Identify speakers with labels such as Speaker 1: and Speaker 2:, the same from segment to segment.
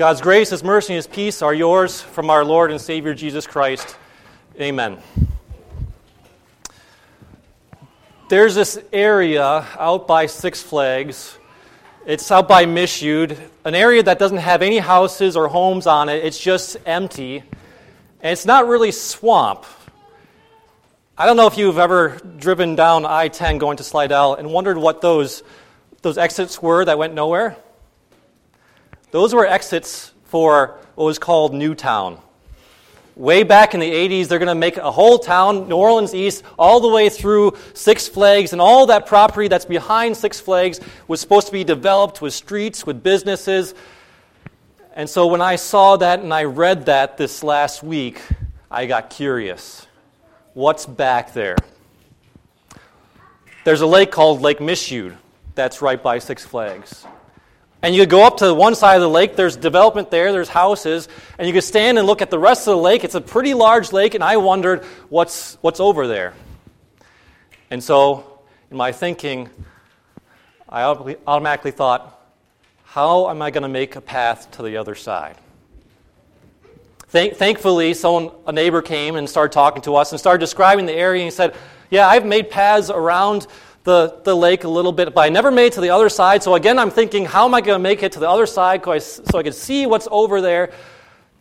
Speaker 1: God's grace, His mercy, and His peace are yours from our Lord and Savior Jesus Christ. Amen. There's this area out by Six Flags. It's out by Michoud, an area that doesn't have any houses or homes on it. It's just empty. And it's not really swamp. I don't know if you've ever driven down I 10 going to Slidell and wondered what those, those exits were that went nowhere. Those were exits for what was called Newtown. Way back in the 80s, they're going to make a whole town, New Orleans East, all the way through Six Flags, and all that property that's behind Six Flags was supposed to be developed with streets, with businesses. And so when I saw that and I read that this last week, I got curious. What's back there? There's a lake called Lake Michoud that's right by Six Flags. And you could go up to one side of the lake, there's development there, there's houses, and you could stand and look at the rest of the lake. It's a pretty large lake, and I wondered what's, what's over there. And so, in my thinking, I automatically thought, how am I going to make a path to the other side? Thank, thankfully, someone, a neighbor came and started talking to us and started describing the area, and he said, Yeah, I've made paths around the, the lake a little bit, but I never made to the other side. So again, I'm thinking, how am I going to make it to the other side so I could see what's over there,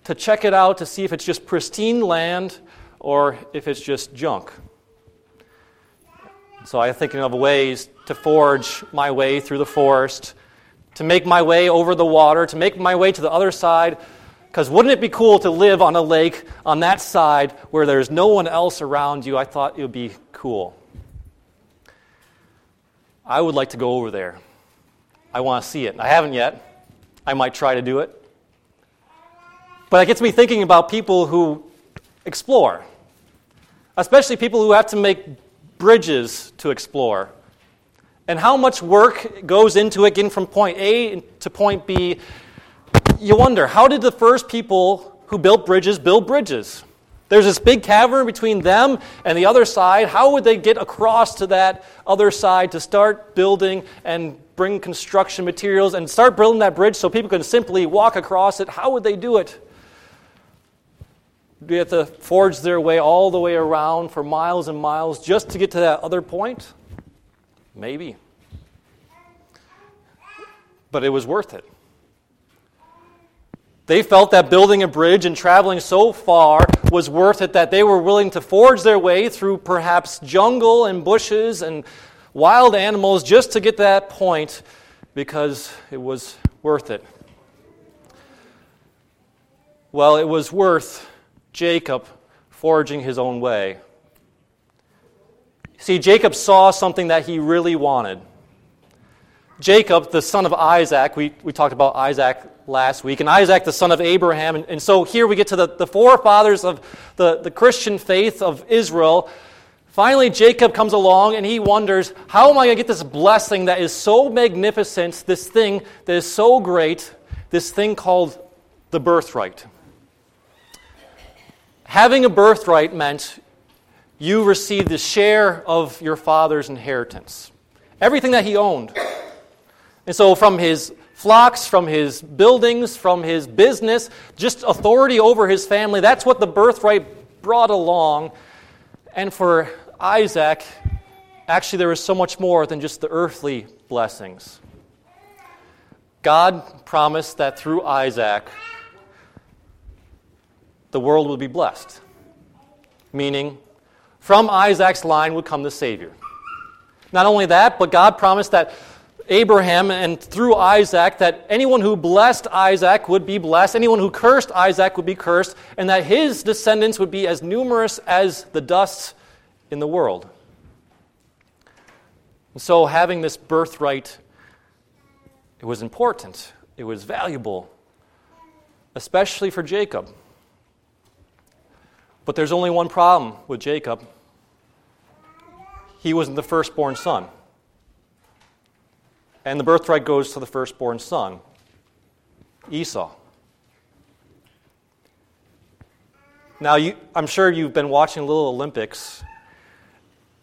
Speaker 1: to check it out, to see if it's just pristine land or if it's just junk. So I'm thinking of ways to forge my way through the forest, to make my way over the water, to make my way to the other side. Because wouldn't it be cool to live on a lake on that side where there's no one else around you? I thought it would be cool. I would like to go over there. I want to see it. I haven't yet. I might try to do it. But it gets me thinking about people who explore, especially people who have to make bridges to explore. And how much work goes into it getting from point A to point B. You wonder, how did the first people who built bridges build bridges? There's this big cavern between them and the other side. How would they get across to that other side to start building and bring construction materials and start building that bridge so people can simply walk across it? How would they do it? Do they have to forge their way all the way around for miles and miles just to get to that other point? Maybe. But it was worth it. They felt that building a bridge and traveling so far was worth it that they were willing to forge their way through perhaps jungle and bushes and wild animals just to get to that point because it was worth it. Well, it was worth Jacob forging his own way. See, Jacob saw something that he really wanted. Jacob, the son of Isaac, we, we talked about Isaac last week, and Isaac, the son of Abraham. And, and so here we get to the, the forefathers of the, the Christian faith of Israel. Finally, Jacob comes along and he wonders, how am I going to get this blessing that is so magnificent, this thing that is so great, this thing called the birthright? Having a birthright meant you received a share of your father's inheritance, everything that he owned. And so, from his flocks, from his buildings, from his business, just authority over his family, that's what the birthright brought along. And for Isaac, actually, there was so much more than just the earthly blessings. God promised that through Isaac, the world would be blessed. Meaning, from Isaac's line would come the Savior. Not only that, but God promised that Abraham and through Isaac that anyone who blessed Isaac would be blessed, anyone who cursed Isaac would be cursed, and that his descendants would be as numerous as the dust in the world. And so, having this birthright, it was important, it was valuable, especially for Jacob. But there's only one problem with Jacob he wasn't the firstborn son and the birthright goes to the firstborn son, Esau. Now, you, I'm sure you've been watching Little Olympics,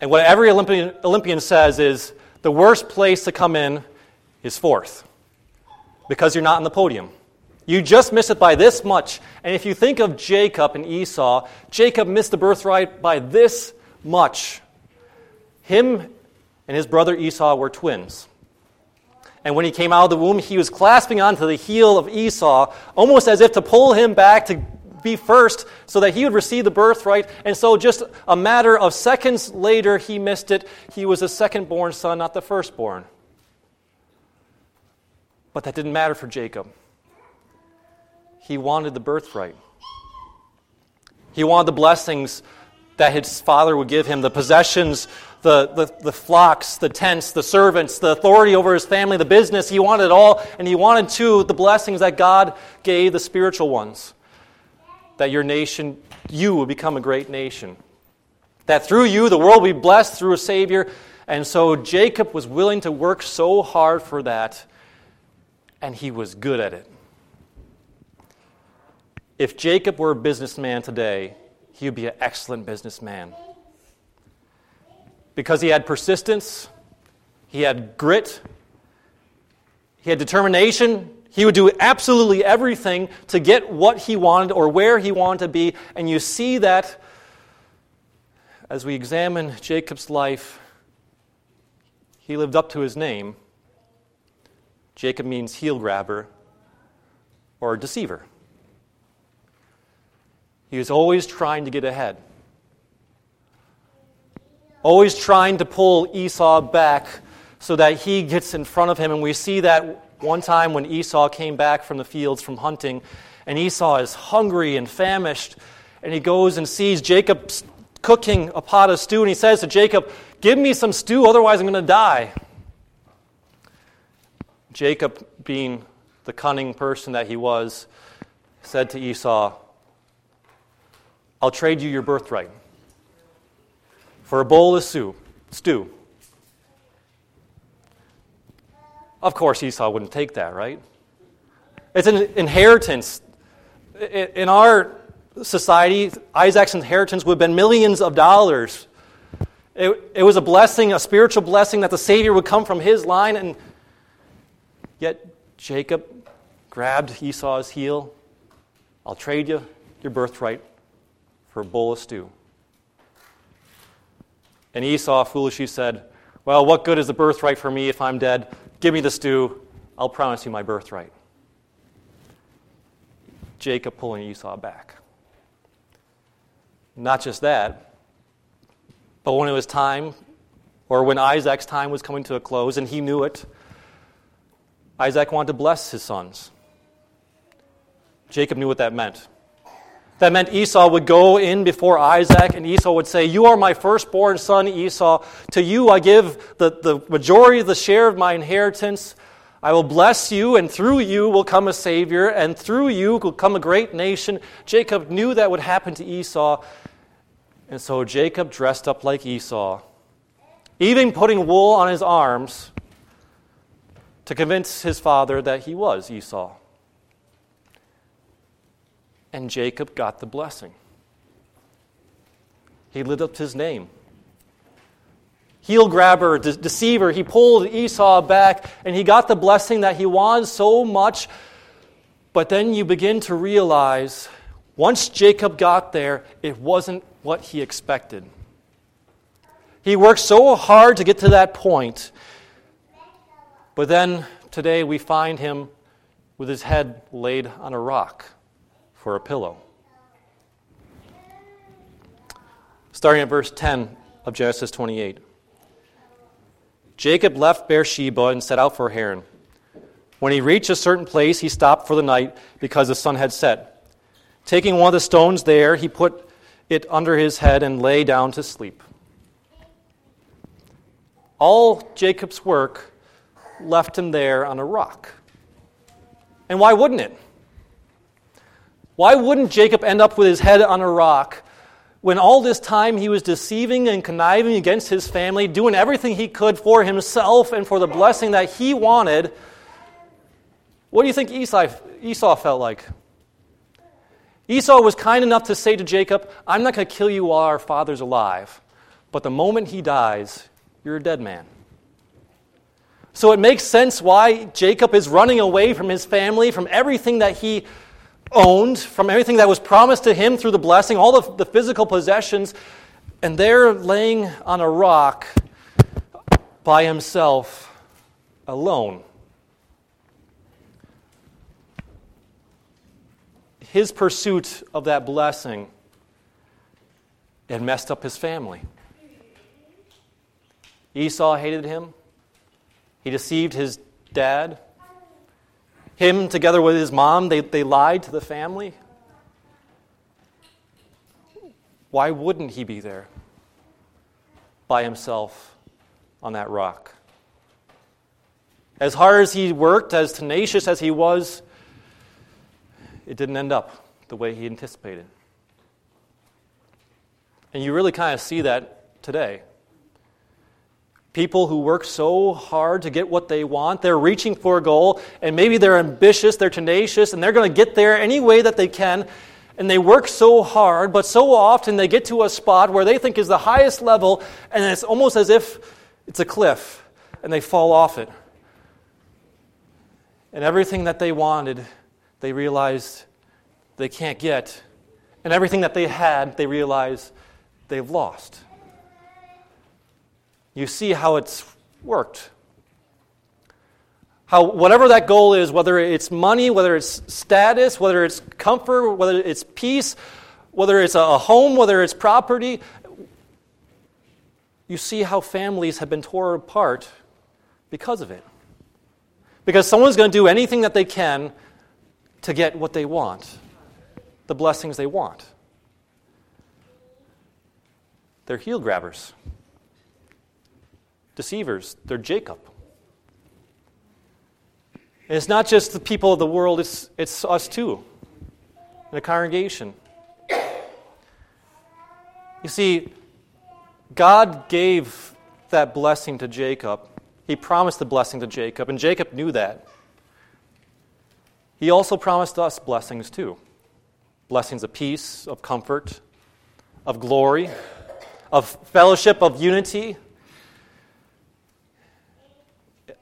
Speaker 1: and what every Olympian, Olympian says is the worst place to come in is fourth because you're not on the podium. You just missed it by this much. And if you think of Jacob and Esau, Jacob missed the birthright by this much. Him and his brother Esau were twins. And when he came out of the womb, he was clasping onto the heel of Esau, almost as if to pull him back to be first so that he would receive the birthright. And so, just a matter of seconds later, he missed it. He was the second born son, not the firstborn. But that didn't matter for Jacob. He wanted the birthright. He wanted the blessings that his father would give him, the possessions, the, the, the, flocks, the tents, the servants, the authority over his family, the business. He wanted it all, and he wanted too the blessings that God gave, the spiritual ones. That your nation, you would become a great nation. That through you, the world will be blessed through a Savior. And so Jacob was willing to work so hard for that, and he was good at it. If Jacob were a businessman today, he would be an excellent businessman. Because he had persistence, he had grit, he had determination. He would do absolutely everything to get what he wanted or where he wanted to be. And you see that as we examine Jacob's life. He lived up to his name. Jacob means heel grabber or deceiver. He was always trying to get ahead, always trying to pull Esau back so that he gets in front of him. And we see that one time when Esau came back from the fields from hunting, and Esau is hungry and famished, and he goes and sees Jacob cooking a pot of stew, and he says to Jacob, Give me some stew, otherwise I'm going to die. Jacob, being the cunning person that he was, said to Esau, I'll trade you your birthright for a bowl of soup, stew. Of course, Esau wouldn't take that, right? It's an inheritance. In our society, Isaac's inheritance would have been millions of dollars. It, it was a blessing, a spiritual blessing that the Savior would come from his line, and yet Jacob grabbed Esau's heel. I'll trade you your birthright for a bowl of stew. And Esau foolishly said, Well, what good is the birthright for me if I'm dead? Give me the stew. I'll promise you my birthright. Jacob pulling Esau back. Not just that, but when it was time, or when Isaac's time was coming to a close, and he knew it, Isaac wanted to bless his sons. Jacob knew what that meant. That meant Esau would go in before Isaac, and Esau would say, You are my firstborn son, Esau. To you I give the, the majority of the share of my inheritance. I will bless you, and through you will come a Savior, and through you will come a great nation. Jacob knew that would happen to Esau, and so Jacob dressed up like Esau, even putting wool on his arms to convince his father that he was Esau and Jacob got the blessing. He lived up his name. Heel grabber, de- deceiver, he pulled Esau back and he got the blessing that he wanted so much. But then you begin to realize once Jacob got there, it wasn't what he expected. He worked so hard to get to that point. But then today we find him with his head laid on a rock for a pillow. Starting at verse 10 of Genesis 28. Jacob left Beersheba and set out for Haran. When he reached a certain place, he stopped for the night because the sun had set. Taking one of the stones there, he put it under his head and lay down to sleep. All Jacob's work left him there on a rock. And why wouldn't it? Why wouldn't Jacob end up with his head on a rock when all this time he was deceiving and conniving against his family, doing everything he could for himself and for the blessing that he wanted? What do you think Esau, Esau felt like? Esau was kind enough to say to Jacob, I'm not going to kill you while our father's alive, but the moment he dies, you're a dead man. So it makes sense why Jacob is running away from his family, from everything that he owned, from everything that was promised to him through the blessing, all the, the physical possessions, and there laying on a rock by himself, alone. His pursuit of that blessing had messed up his family. Esau hated him. He deceived his dad. Him, together with his mom, they, they lied to the family. Why wouldn't he be there by himself on that rock? As hard as he worked, as tenacious as he was, it didn't end up the way he anticipated. And you really kind of see that today. People who work so hard to get what they want, they're reaching for a goal, and maybe they're ambitious, they're tenacious, and they're going to get there any way that they can. And they work so hard, but so often they get to a spot where they think is the highest level, and it's almost as if it's a cliff, and they fall off it. And everything that they wanted, they realized they can't get. And everything that they had, they realize they've lost you see how it's worked. How, whatever that goal is, whether it's money, whether it's status, whether it's comfort, whether it's peace, whether it's a home, whether it's property, you see how families have been torn apart because of it. Because someone's going to do anything that they can to get what they want, the blessings they want. They're heel grabbers deceivers. They're Jacob. And it's not just the people of the world, it's, it's us too, in the congregation. You see, God gave that blessing to Jacob. He promised the blessing to Jacob, and Jacob knew that. He also promised us blessings too blessings of peace, of comfort, of glory, of fellowship, of unity,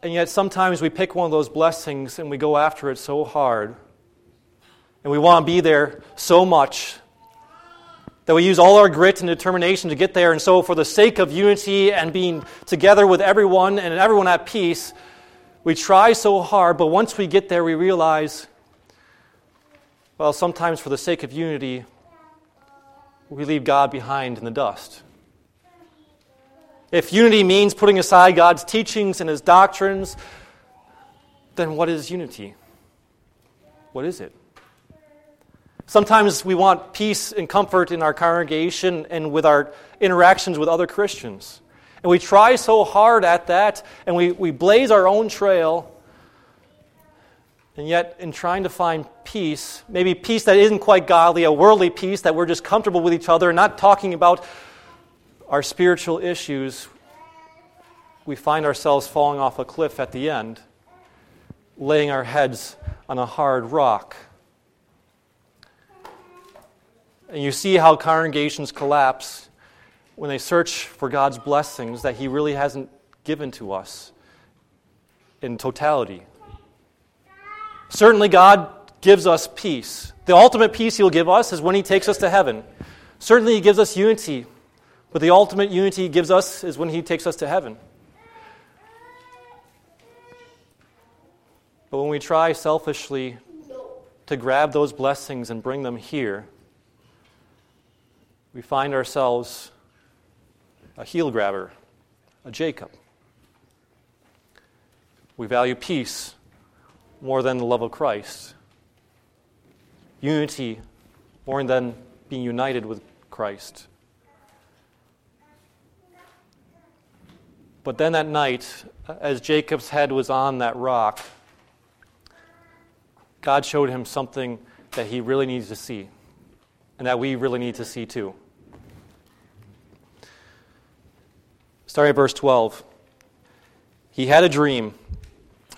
Speaker 1: and yet sometimes we pick one of those blessings and we go after it so hard. And we want to be there so much that we use all our grit and determination to get there. And so, for the sake of unity and being together with everyone and everyone at peace, we try so hard, but once we get there, we realize, well, sometimes for the sake of unity, we leave God behind in the dust. If unity means putting aside God's teachings and his doctrines, then what is unity? What is it? Sometimes we want peace and comfort in our congregation and with our interactions with other Christians. And we try so hard at that, and we, we blaze our own trail. And yet, in trying to find peace, maybe peace that isn't quite godly, a worldly peace that we're just comfortable with each other and not talking about our spiritual issues, we find ourselves falling off a cliff at the end, laying our heads on a hard rock. And you see how congregations collapse when they search for God's blessings that He really hasn't given to us in totality. Certainly, God gives us peace. The ultimate peace He'll give us is when He takes us to heaven. Certainly, He gives us unity but the ultimate unity he gives us is when he takes us to heaven. But when we try selfishly to grab those blessings and bring them here, we find ourselves a heel grabber, a Jacob. We value peace more than the love of Christ, unity more than being united with Christ. But then that night, as Jacob's head was on that rock, God showed him something that he really needs to see, and that we really need to see too. Starting at verse 12. He had a dream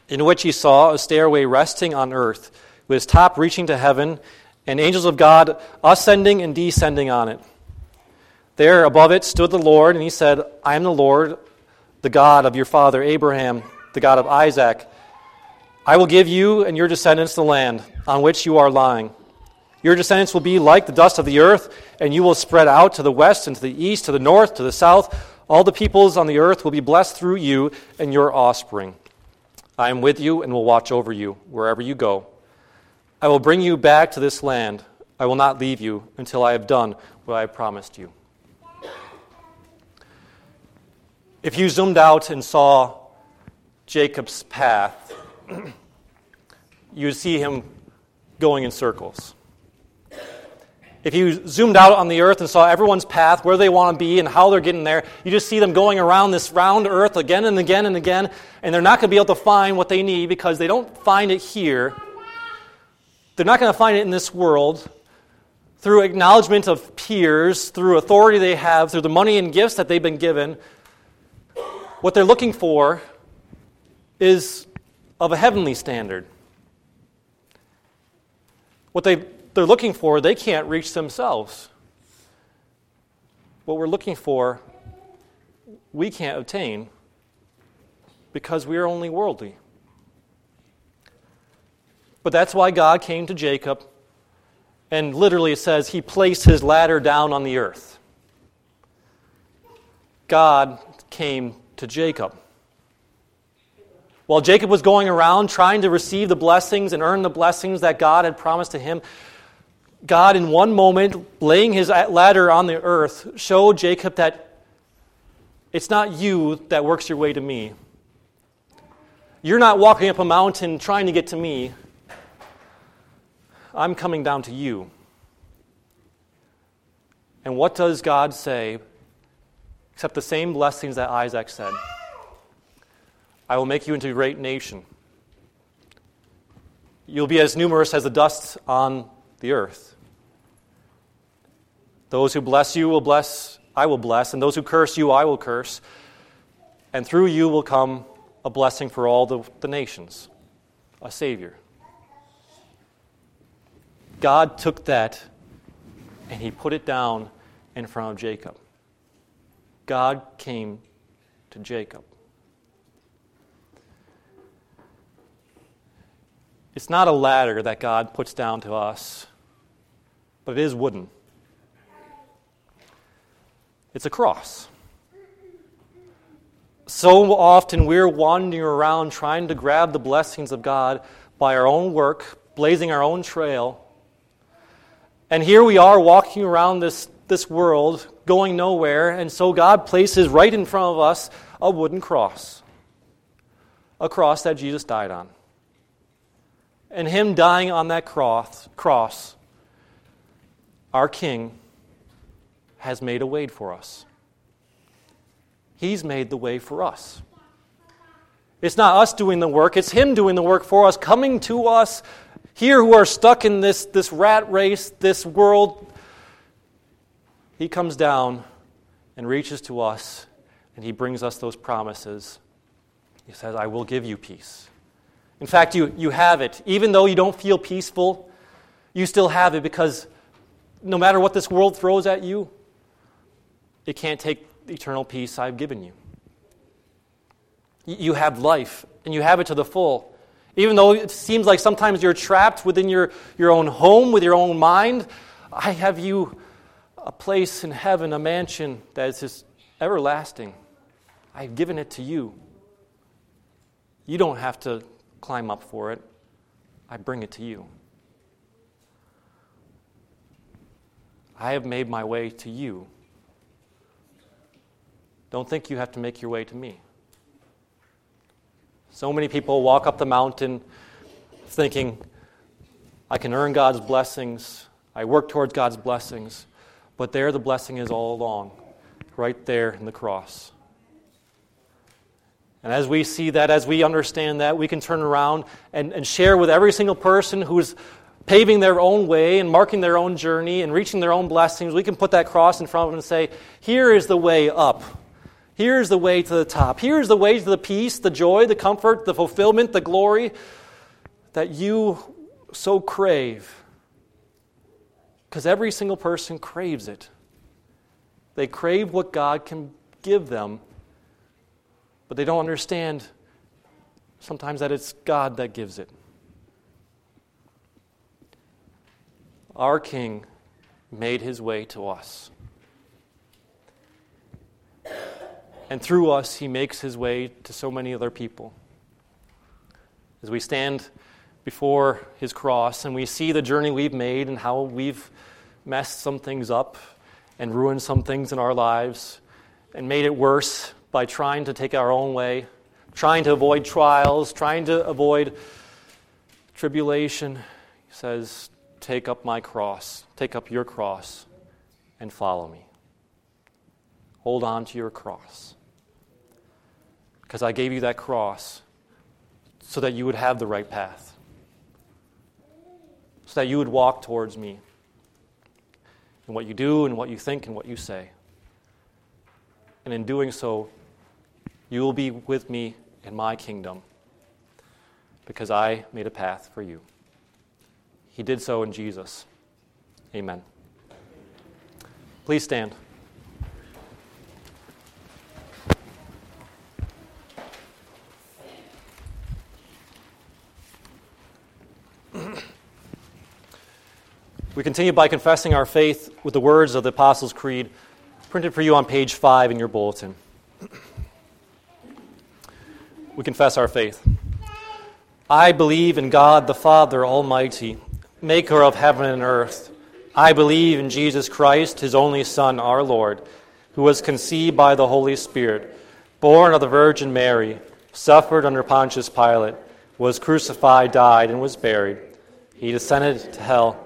Speaker 1: in which he saw a stairway resting on earth, with its top reaching to heaven, and angels of God ascending and descending on it. There above it stood the Lord, and he said, I am the Lord the God of your father Abraham. the God of Isaac, I will give you and your descendants the land on which you are lying. Your descendants will be like the dust of the earth, and you will spread out to the west and to the east, to the north, to the south. All the peoples on the earth will be blessed through you and your offspring. I am with you and will watch over you wherever you go. I will bring you back to this land. I will not leave you until I have done what I have promised you. If you zoomed out and saw Jacob's path, you would see him going in circles. If you zoomed out on the earth and saw everyone's path, where they want to be, and how they're getting there, you just see them going around this round earth again and again and again, and they're not going to be able to find what they need because they don't find it here. They're not going to find it in this world through acknowledgement of peers, through authority they have, through the money and gifts that they've been given. What they're looking for is of a heavenly standard. What they they're looking for, they can't reach themselves. What we're looking for, we can't obtain because we are only worldly. But that's why God came to Jacob, and literally it says he placed his ladder down on the earth. God came to Jacob. While Jacob was going around trying to receive the blessings and earn the blessings that God had promised to him, God, in one moment, laying his ladder on the earth, showed Jacob that it's not you that works your way to me. You're not walking up a mountain trying to get to me. I'm coming down to you. And what does God say? Except the same blessings that Isaac said I will make you into a great nation. You'll be as numerous as the dust on the earth. Those who bless you will bless, I will bless, and those who curse you, I will curse. And through you will come a blessing for all the, the nations, a Savior. God took that and he put it down in front of Jacob. God came to Jacob. It's not a ladder that God puts down to us, but it is wooden. It's a cross. So often we're wandering around trying to grab the blessings of God by our own work, blazing our own trail. And here we are walking around this, this world, going nowhere, and so God places right in front of us a wooden cross. A cross that Jesus died on. And Him dying on that cross, cross our King, has made a way for us. He's made the way for us. It's not us doing the work, it's Him doing the work for us, coming to us here who are stuck in this, this rat race, this world. He comes down and reaches to us, and He brings us those promises. He says, I will give you peace. In fact, you, you have it. Even though you don't feel peaceful, you still have it because no matter what this world throws at you, it can't take the eternal peace I've given you. You have life, and you have it to the full. Even though it seems like sometimes you're trapped within your, your own home, with your own mind, I have you a place in heaven, a mansion that is just everlasting. I've given it to you. You don't have to climb up for it, I bring it to you. I have made my way to you. Don't think you have to make your way to me. So many people walk up the mountain thinking, I can earn God's blessings, I work towards God's blessings, but there the blessing is all along, right there in the cross. And as we see that, as we understand that, we can turn around and, and share with every single person who's paving their own way and marking their own journey and reaching their own blessings. We can put that cross in front of them and say, Here is the way up. Here's the way to the top. Here's the way to the peace, the joy, the comfort, the fulfillment, the glory that you so crave. Because every single person craves it. They crave what God can give them, but they don't understand sometimes that it's God that gives it. Our King made his way to us. And through us, he makes his way to so many other people. As we stand before his cross and we see the journey we've made and how we've messed some things up and ruined some things in our lives and made it worse by trying to take our own way, trying to avoid trials, trying to avoid tribulation. He says, Take up my cross, take up your cross, and follow me. Hold on to your cross. Because I gave you that cross so that you would have the right path, so that you would walk towards me in what you do and what you think and what you say. And in doing so, you will be with me in my kingdom because I made a path for you. He did so in Jesus. Amen. Please stand. Continue by confessing our faith with the words of the Apostles' Creed, printed for you on page 5 in your bulletin. We confess our faith. I believe in God the Father Almighty, maker of heaven and earth. I believe in Jesus Christ, his only Son, our Lord, who was conceived by the Holy Spirit, born of the Virgin Mary, suffered under Pontius Pilate, was crucified, died, and was buried. He descended to hell.